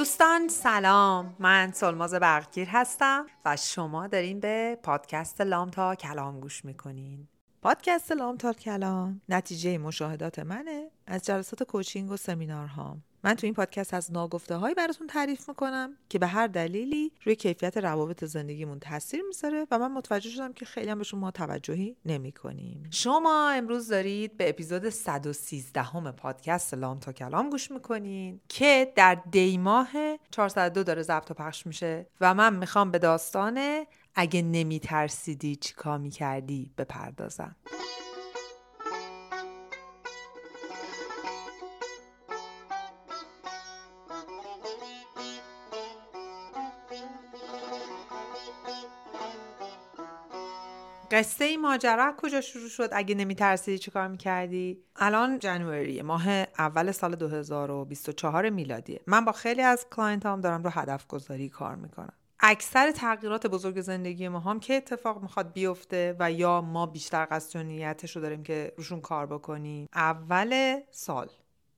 دوستان سلام. من سلماز برقگیر هستم و شما دارین به پادکست لام تا کلام گوش می‌کنین. پادکست لام تا کلام نتیجه مشاهدات منه از جلسات کوچینگ و سمینارهام. من تو این پادکست از ناگفته هایی براتون تعریف می‌کنم که به هر دلیلی روی کیفیت روابط زندگیمون تاثیر می‌ذاره و من متوجه شدم که خیلی هم به شما توجهی نمی‌کنیم. شما امروز دارید به اپیزود 113 همه پادکست لام تا کلام گوش می‌کنین که در دی ماه 402 داره ضبط و پخش میشه و من می‌خوام به داستان اگه نمیترسیدی چیکار می‌کردی بپردازم. قصه این ماجرا کجا شروع شد؟ اگه نمیترسیدی چیکار می‌کردی؟ الان جنوری ماه اول سال 2024 میلادیه. من با خیلی از client هام دارم رو هدف گذاری کار می‌کنم. اکثر تغییرات بزرگ زندگی ما هم که اتفاق می‌خواد بیفته و یا ما بیشتر قصد و نیتش رو داریم که روشون کار بکنیم. اول سال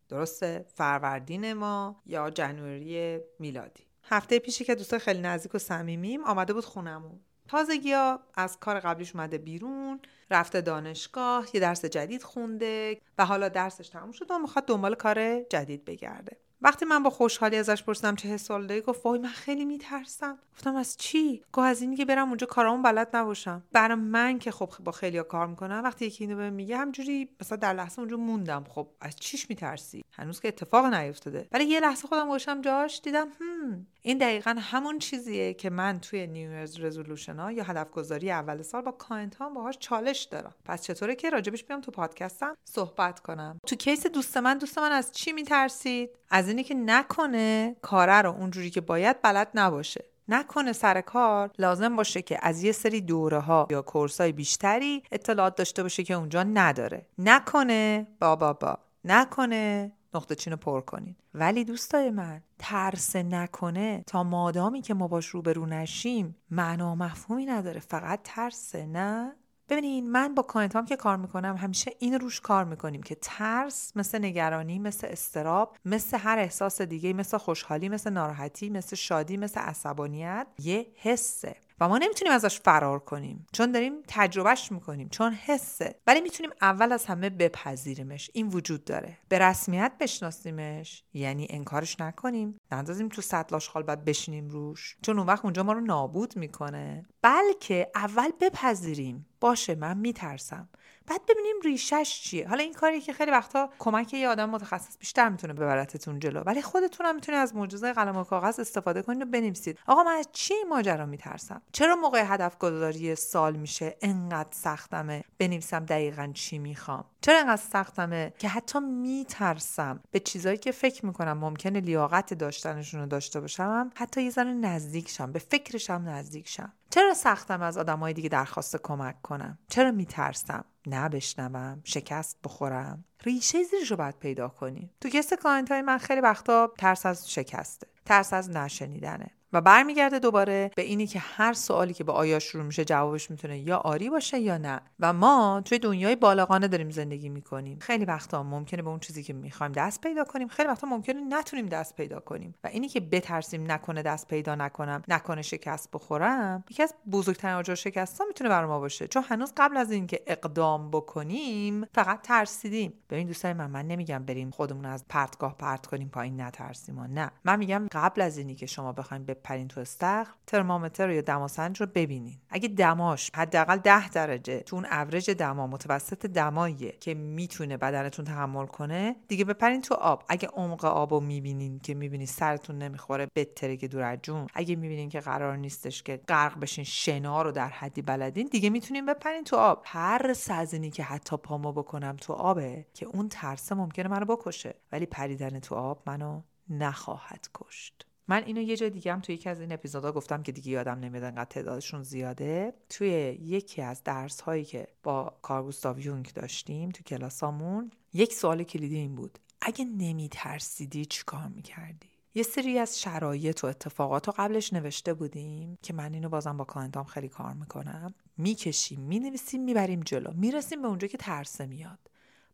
درسته؟ فروردین ما یا January میلادی. هفته پیشی که دوستای خیلی نزدیک و صمیمیم آمده بود خونمون. تازگی ها از کار قبلیش اومده بیرون رفته دانشگاه یه درس جدید خونده و حالا درسش تموم شد و می‌خواد دنبال کار جدید بگرده. وقتی من با خوشحالی ازش پرسیدم چه حس داری گفت وای من خیلی میترسم. گفتم از چی؟ گفت از اینی که برم اونجا کارا رو بلد نباشم. برای من که خب با خیلی کار می‌کنم وقتی یکی اینو بهم میگه همینجوری مثلا در لحظه اونجا موندم. خب از چیش میترسی؟ هنوز که اتفاق نیفتاده. ولی یه لحظه خودم گذاشتم جاش دیدم هم این دقیقا همون چیزیه که من توی new resolution ها یا هدف گذاری اول سال با client ها باهاش چالش دارم. پس چطوره که راجبش بیام تو پادکستم صحبت کنم. تو case دوست من دوست من از چی میترسید؟ از اینی که نکنه کاره رو اونجوری که باید بلد نباشه. نکنه سر کار لازم باشه که از یه سری دوره ها یا course های بیشتری اطلاعات داشته باشه که اونجا نداره. نکنه با با با. نکنه نقطه چین رو پر کنین. ولی دوستای من ترس نکنه تا مادامی که ما باش روبرو نشیم معنا مفهومی نداره. فقط ترسه نه؟ ببینین من با client که کار می‌کنم همیشه این روش کار می‌کنیم که ترس مثل نگرانی مثل اضطراب مثل هر احساس دیگه مثل خوشحالی مثل ناراحتی مثل شادی مثل عصبانیت یه حسه. و ما نمی‌تونیم ازش فرار کنیم. چون داریم تجربهش می‌کنیم چون حسه. ولی می‌تونیم اول از همه بپذیریمش. این وجود داره. به رسمیت بشناسیمش. یعنی انکارش نکنیم. نندازیم تو سطل آشغال بعد بشینیم روش. چون اون وقت اونجا ما رو نابود می‌کنه. بلکه اول بپذیریم. باشه من میترسم. بعد ببینیم ریشش چیه. حالا این کاری که خیلی وقتا کمک یه آدم متخصص بیشتر می‌تونه ببرتتون جلو. ولی خودتون هم می‌تونید از معجزه قلم و کاغذ استفاده کنید و بنویسید. آقا من از چی ماجرا میترسم؟ چرا موقع هدف گذاری سال میشه انقدر سختمه بنویسم دقیقا چی می‌خوام؟ چرا انقدر سختمه که حتی میترسم به چیزایی که فکر می‌کنم ممکنه لیاقت داشتنشون رو داشته باشم حتی یه ذره نزدیک شم به فکرشم نزدیک شم؟ چرا سختمه از آدمای دیگه درخواست کمک کنم؟ چرا میترسم؟ نه بشنوم شکست بخورم. ریشه زیرش رو باید پیدا کنیم تو case client های من خیلی وقتا ترس از شکسته ترس از نشنیدنه. و برمیگرده دوباره به اینی که هر سوالی که به آیا شروع میشه جوابش می‌تونه یا آری باشه یا نه. و ما توی دنیای بالغانه داریم زندگی می‌کنیم. خیلی وقتا ممکنه به اون چیزی که می‌خوایم دست پیدا کنیم. خیلی وقتا ممکنه نتونیم دست پیدا کنیم. و اینی که بترسیم نکنه دست پیدا نکنم نکنه شکست بخورم یکی از بزرگترین آجر شکست ها می‌تونه بر ما باشه. چون هنوز قبل از اینکه اقدام بکنیم فقط ترسیدیم. ببین دوستای من من نمیگم بریم خودمون از پرتگاه پرت کنیم پایین نترسیم نه. من میگم قبل از اینی که شما بخواید بپرین تو استخر ترمامتر یا دماسنج رو ببینین. اگه دماش حداقل 10 درجه تو اون اوریج دما متوسط دماییه که می‌تونه بدنتون تحمل کنه دیگه بپرین تو آب. اگه عمق آب رو می‌بینین که می‌بینین سرتون نمی‌خوره بتره که دور جون. اگه می‌بینین که قرار نیستش که غرق بشین شنا رو در حدی بلدین دیگه می‌تونین بپرین تو آب. هر سازنی که حتی پامو بکنم تو آبه که اون ترسه ممکنه منو بکشه. ولی پریدن تو آب منو نخواهد کشت. من اینو یه جای دیگه هم توی یکی از این اپیزودها گفتم که دیگه یادم نمیاد انقدر تعدادشون زیاده. توی یکی از درس هایی که با کارل گوستاو یونگ داشتیم تو کلاسامون یک سوال کلیدی این بود. اگه نمیترسیدی چیکار می‌کردی؟ یه سری از شرایط و اتفاقات رو قبلش نوشته بودیم که من اینو بازم با client ام خیلی کار می‌کنم. می‌کشیم می‌نویسیم می‌بریم جلو. می‌رسیم به اونجا که ترسه میاد.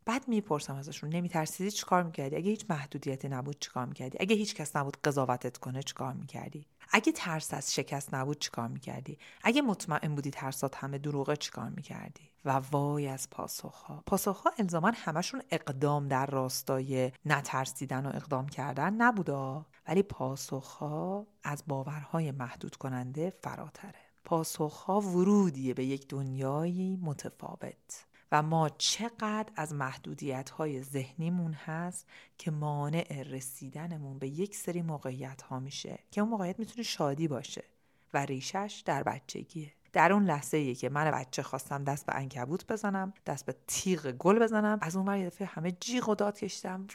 بعد می‌پرسم ازشون نمیترسیدی چیکار می‌کردی؟ اگه هیچ محدودیتی نبود چیکار می‌کردی؟ اگه هیچ کس نبود قضاوتت کنه چیکار می‌کردی؟ اگه ترس از شکست نبود چیکار می‌کردی؟ اگه مطمئن بودی ترسات همه دروغه چیکار می‌کردی؟ و وای از پاسخها. پاسخها الزاما همشون اقدام در راستای نترسیدن و اقدام کردن نبودا ولی پاسخها از باورهای محدود کننده فراتره. پاسخها ورودیه به یک دنیایی متفاوت. و ما چقدر از محدودیت های ذهنیمون هست که مانع رسیدنمون به یک سری موقعیت ها میشه که اون موقعیت می‌تونه شادی باشه و ریشش در بچگیه. در اون لحظه ای که من بچه خواستم دست به انکبوت بزنم دست به تیغ گل بزنم از اون ور دفعه همه جیغ و داد کشیدم.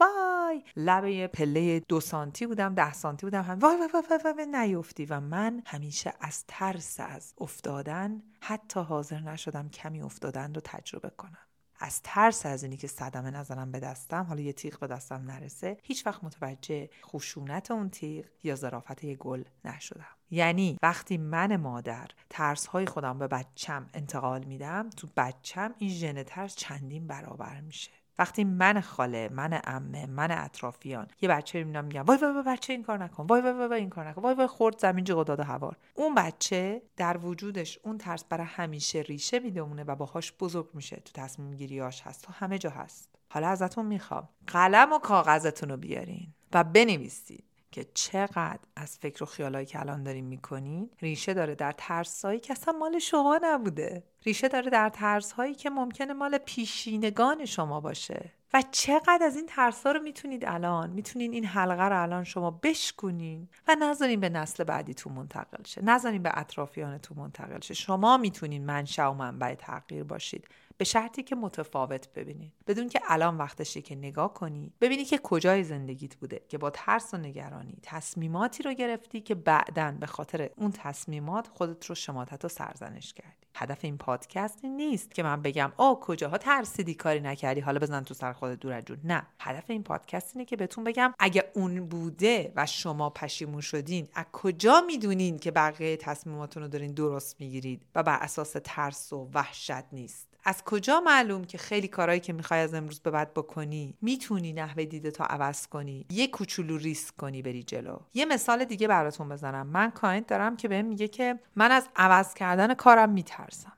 وای لبه پله دو سانتی بودم ده سانتی بودم هم وای وای وای وای, وای نیفتی. و من همیشه از ترس از افتادن حتی حاضر نشدم کمی افتادن رو تجربه کنم. از ترس از اینی که صدمه نزنم به دستم حالا یه تیغ به دستم نرسه هیچ وقت متوجه خشونت اون تیغ یا ظرافت یه گل نشدم. یعنی وقتی من مادر ترس های خودم به بچم انتقال میدم تو بچم این ژن ترس چندین برابر میشه. وقتی من خاله من امه من اطرافیان یه بچه می‌بینم میگم وای وای وای بچه این کار نکن وای وای وای این کار نکن وای وای خورد زمین جیغ داد هوار. اون بچه در وجودش اون ترس برای همیشه ریشه می‌دونه و باهاش بزرگ میشه تو تصمیم گیریاش هست تو همه جا هست. حالا ازتون می‌خوام. قلم و کاغذتون رو بیارین و بنویسید. که چقدر از فکر و خیالایی که الان داریم می‌کنین ریشه داره در ترسایی که اصلا مال شما نبوده. ریشه داره در ترسهایی که ممکنه مال پیشینگان شما باشه. و چقدر از این ترس رو می‌تونید الان می‌تونین این حلقه رو الان شما بشکنین و نذارین به نسل بعدی تو منتقل شه. نذارین به اطرافیان تو منتقل شه. شما می‌تونین منشأ و منبع تغییر باشید. به شرطی که متفاوت ببینید بدون که الان وقتشه که نگاه کنی ببینی که کجای زندگیت بوده که با ترس و نگرانی تصمیماتی رو گرفتی که بعدا به خاطر اون تصمیمات خودت رو شماتت و سرزنش کردی. هدف این پادکست نیست که من بگم آ کجاها ترسیدی کاری نکردی حالا بزن تو سر خودت دور جون. نه. هدف این پادکست اینه که بهتون بگم اگه اون بوده و شما پشیمون شدین از کجا می‌دونین که بقیه تصمیماتون رو دارین درست می‌گیرید و بر اساس ترس و وحشت نیست؟ از کجا معلوم که خیلی کارهایی که می‌خوای از امروز به بعد بکنی می‌تونی نحوه دیده تا عوض کنی؟ یه کوچولو ریسک کنی بری جلو. یه مثال دیگه براتون بزنم. من کاینت دارم که بهم میگه که من از عوض کردن کارم میترسم.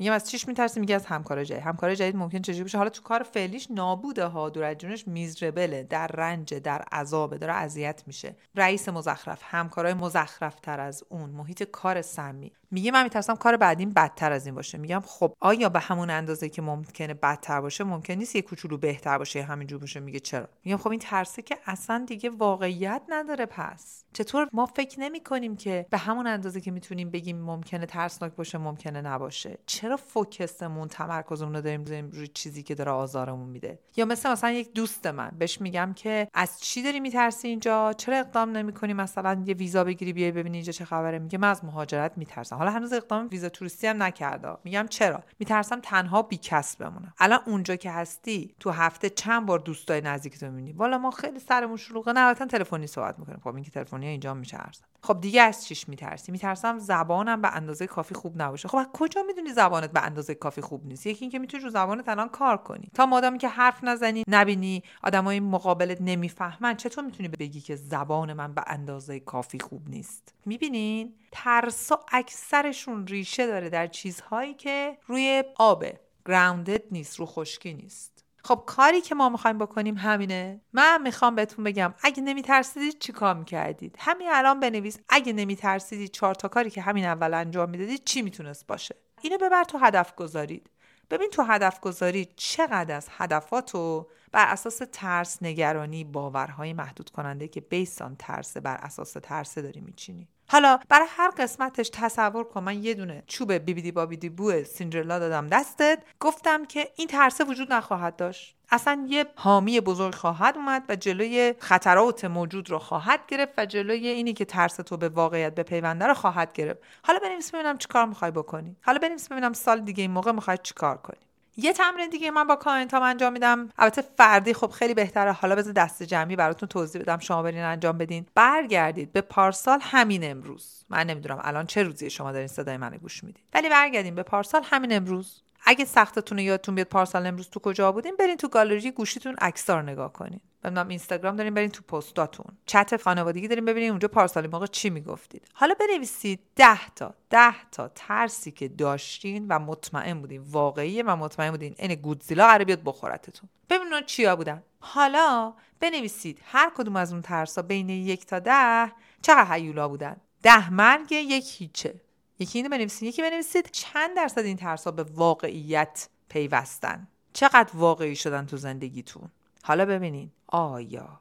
میگم از چیش میترسی میگه از همکار جدید. همکار جدید ممکن چجوری بشه حالا تو کار فعلیش نابوده ها. دور جونش میزربله. در رنج در عذابه. داره اذیت میشه. رئیس مزخرف همکارای مزخرف تر از اون. محیط کار سمی. میگه من میترسم کار بعدیم بدتر از این باشه. میگم خب آیا به همون اندازه که ممکنه بدتر باشه ممکن نیست یه کوچولو بهتر باشه همینجور باشه؟ میگه چرا؟ میگم خب این ترسه که اصلا دیگه واقعیت نداره. پس چطور ما فکر نمی کنیم که به همون اندازه که می‌تونیم بگیم ممکنه ترسناک باشه ممکنه نباشه؟ چرا فوکسمون تمرکزمون رو داریم روی چیزی که داره آزارمون میده؟ یا مثل مثلا یک دوست من بهش میگم که از چی داری میترسی اینجا؟ چرا اقدام نمی‌کنی؟ مثلا یه ویزا بگیری بیای ببینی اینجا چه خبره؟ میگه من از مهاجرت میترسم. حالا هنوز اقدام ویزا توریستی هم نکرده. میگم چرا؟ میترسم تنها بی کس بمونم الان اونجا که هستی تو هفته چند بار دوستای نزدیکت می‌بینی؟ والا ما خیلی سرمون شلوغه. نه تلفنی صحبت می‌کنیم. خب اینکه تلفنی اینجا میشه خب دیگه از چیش میترسی؟ میترسم زبانم به اندازه کافی خوب نباشه. خب از کجا می‌دونی زبانت به اندازه کافی خوب نیست؟ یکی اینکه می‌تونی رو زبانت الان کار کنی. تا مادامی که حرف نزنی نبینی آدمای مقابلت نمی‌فهمن چطور می‌تونی بگی که زبان من به اندازه کافی خوب نیست؟ می‌بینین؟ ترسا اکثرشون ریشه داره در چیزهایی که روی آبه. گراوندد نیست رو خشکی نیست. خب کاری که ما می‌خوایم بکنیم همینه. من می‌خوام بهتون بگم اگه نمیترسیدید چی کار می‌کردید؟ همین الان بنویس اگه نمیترسیدید چهار تا کاری که همین اول انجام می‌دادید چی می‌تونست باشه؟ اینو ببر تو هدف گذارید ببین تو هدف گذاری چقدر از هدفاتو بر اساس ترس نگرانی باورهای محدود کننده که بیسان ترسه بر اساس ترسه داری میچینی. حالا برای هر قسمتش تصور کن من یه دونه چوب بیبیدی بابیدی بو سینجرلا دادم دستت. گفتم که این ترسه وجود نخواهد داشت. اصلا یه حامی بزرگ خواهد اومد و جلوی خطرات موجود رو خواهد گرفت و جلوی اینی که ترس تو به واقعیت به پیونده رو خواهد گرفت. حالا بنویس ببینم چیکار می‌خوای بکنی. حالا بنویس ببینم سال دیگه این موقع می‌خوای چیکار کنی. یه تمرین دیگه من با client ام انجام میدم. البته فردی خب خیلی بهتره. حالا بذار دست جمعی براتون توضیح بدم شما برین انجام بدین. برگردید به پارسال همین امروز. من نمی‌دونم الان چه روزی شما دارین صدای منو گوش می‌دید ولی برگردیم به پارسال همین امروز. اگه سختتون یادتون بیاد پارسال امروز تو کجا بودین برین تو گالری گوشیتون عکسا رو نگاه کنین. ببینم اینستاگرام دارین برین تو پستاتون. چت خانوادگی دارین ببینین اونجا پارسال این موقع چی می‌گفتید. حالا بنویسید ده تا ده تا ترسی که داشتین و مطمئن بودین واقعیه و مطمئن بودین. این گودزیلا قراره بیاد بخورتتون. ببینین اون چیا بودن. حالا بنویسید هر کدوم از اون ترسا بین یک تا ده چقدر هیولا بودن؟ ده مرگ یک هیچه. یکی اینو بنویسید یکی بنویسید. چند درصد این ترسا به واقعیت پیوستن؟ چقدر واقعی شدن تو زندگیتون؟ حالا ببینین. آیا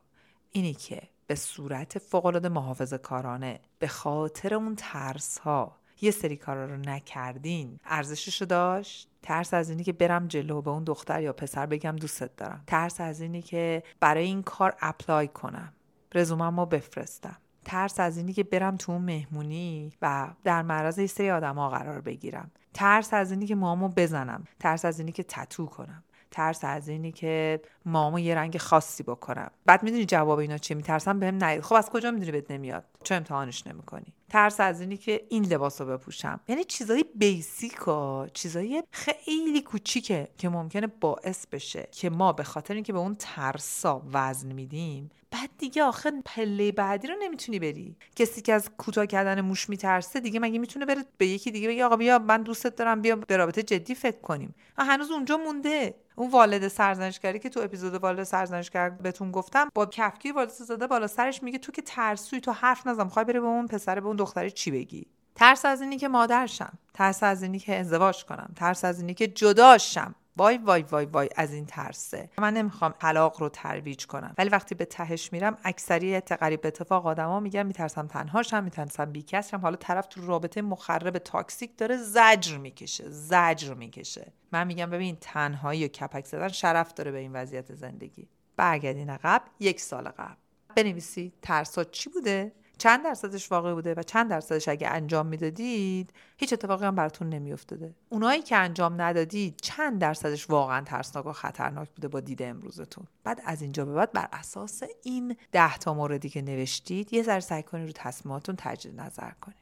اینی که به صورت فوقالعاده محافظه کارانه به خاطر اون ترس ها یه سری کارا رو نکردین ارزشش رو داشت؟ ترس از اینی که برم جلو به اون دختر یا پسر بگم دوستت دارم. ترس از اینی که برای این کار اپلای کنم. رزومم رو بفرستم. ترس از اینی که برم تو اون مهمونی و در معرض یه سری آدما قرار بگیرم. ترس از اینی که مامو بزنم. ترس از اینی که تتو کنم. ترس از اینی که مامو یه رنگ خاصی بکنم. بعد می‌دونی جواب اینا چی میترسم؟ بهم نیاد خب از کجا می‌دونی بهت نمیاد؟ چه امتحانش نمی‌کنی؟ ترس از اینی که این لباس رو بپوشم. یعنی چیزای بیسیکا چیزای خیلی کوچیکه که ممکنه باعث بشه که ما به خاطر اینکه به اون ترسا وزن میدیم بعد دیگه آخر پله بعدی رو نمی‌تونی بری. کسی که از کوتاه کردن موش میترسه دیگه مگه می‌تونه بره به یکی دیگه بگه آقا بیا من دوستت دارم بیا به رابطه جدی فکر کنیم. هنوز اونجا مونده. اون والد سرزنشگری که تو اپیزود والد سرزنشگر بهتون گفتم با کفگیر وایساده بالا سرش میگه تو که ترسوی تو حرف نزن می‌خوای بره به اون پسر به اون دختری چی بگی؟ ترس از اینی که مادر شم. ترس از اینی که ازدواج کنم. ترس از اینی که جدا شم. وای وای وای وای از این ترسه. من نمی‌خوام طلاق رو ترویج کنم. ولی وقتی به تهش میرم اکثریت قریب اتفاق آدما میگن میترسم تنها شم میترسم بیکس شم حالا طرف تو رابطه مخرب toxic داره زجر می‌کشه زجر می‌کشه. من میگم ببین تنهایی و کپک زدن شرف داره به این وضعیت زندگی. برگردین عقب یک سال قبل. بنویسید ترسا چی بوده؟ چند درصدش واقعی بوده و چند درصدش اگه انجام می‌دادید هیچ اتفاقی هم براتون نمیافتاده. اونایی که انجام ندادید چند درصدش واقعا ترسناک و خطرناک بوده با دید امروزتون؟ بعد از اینجا به بعد بر اساس این ده تا موردی که نوشتید یه ذره سعی کنید رو تصمیماتون تجدید نظر کنید.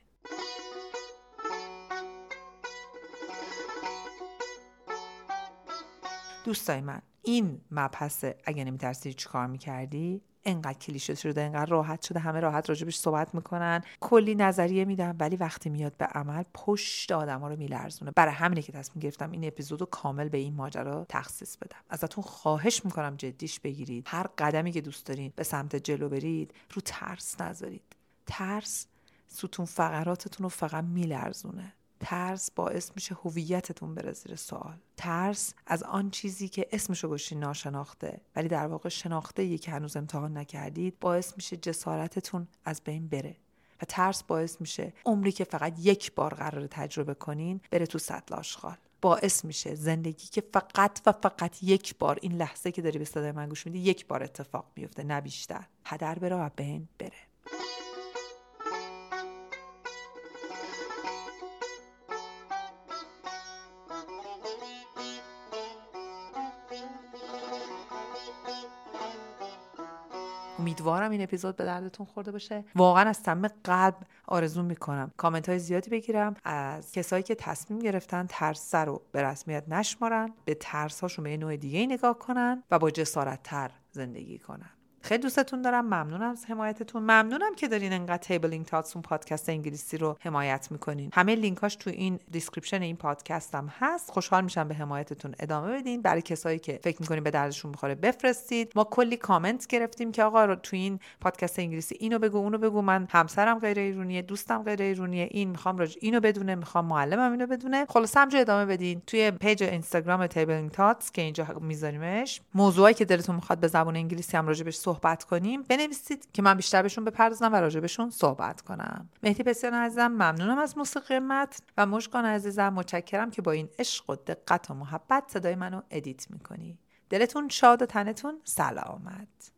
دوستای من این مبحث اگه نمیترسی چیکار می‌کردی؟ انقدر کلیشه شده انقدر راحت شده همه راحت راجبش صحبت می‌کنن. کلی نظریه میدن ولی وقتی میاد به عمل پشت آدما رو میلرزونه. برای همینه که تصمیم گرفتم این اپیزودو کامل به این ماجرا تخصیص بدم. ازتون خواهش می‌کنم جدیش بگیرید. هر قدمی که دوست دارین به سمت جلو برید رو ترس نذارید. ترس ستون فقراتتون رو فقط میلرزونه. ترس باعث میشه هویتتون بره زیر سوال. ترس از آن چیزی که اسمشو گوشین ناشناخته ولی در واقع شناخته یکی که هنوز امتحان نکردید باعث میشه جسارتتون از بین بره. و ترس باعث میشه عمری که فقط یک بار قرار تجربه کنین بره تو سطل آشغال. باعث میشه زندگی که فقط و فقط یک بار این لحظه که داری به صدای من گوش میدی یک بار اتفاق میفته نه بیشتر. هدر بره و بین بره. امیدوارم این اپیزود به دردتون خورده باشه. واقعا از صمیم قلب آرزو می‌کنم. کامنت های زیادی بگیرم. از کسایی که تصمیم گرفتن ترس رو به رسمیت نشمارن به ترس هاشون به نوع دیگه نگاه کنن و با جسارت تر زندگی کنن. خیلی دوستتون دارم ممنونم از حمایتتون. ممنونم که دارین انقدر تیبلینگ تاتس اون پادکست انگلیسی رو حمایت می‌کنین. همه لینکاش تو این description این پادکست هم هست. خوشحال میشم به حمایتتون ادامه بدین. برای کسایی که فکر می‌کنین به دردشون می‌خوره بفرستید. ما کلی کامنت گرفتیم که آقا رو تو این پادکست انگلیسی اینو بگو اونو بگو. من همسرم غیر ایرونیه دوستم غیر ایرونیه. این می‌خوام راج اینو بدونه می‌خوام معلمم اینو بدونه. خلاصه همه جا ادامه بدین. توی page اینستاگرام تیبلینگ تاتس که اینجا میذاریمش موضوعی که دلتون می‌خواد به زبان انگلیسی هم راجبش صحبت کنیم بنویسید که من بیشتر بهشون بپردازم و راجع بهشون صحبت کنم. مهدی بسیار عزیزم ممنونم از موسیقی متن و مشکان عزیزم متشکرم که با این عشق و دقت و محبت صدای منو ادیت می‌کنی. دلتون شاد و تنتون سلامت.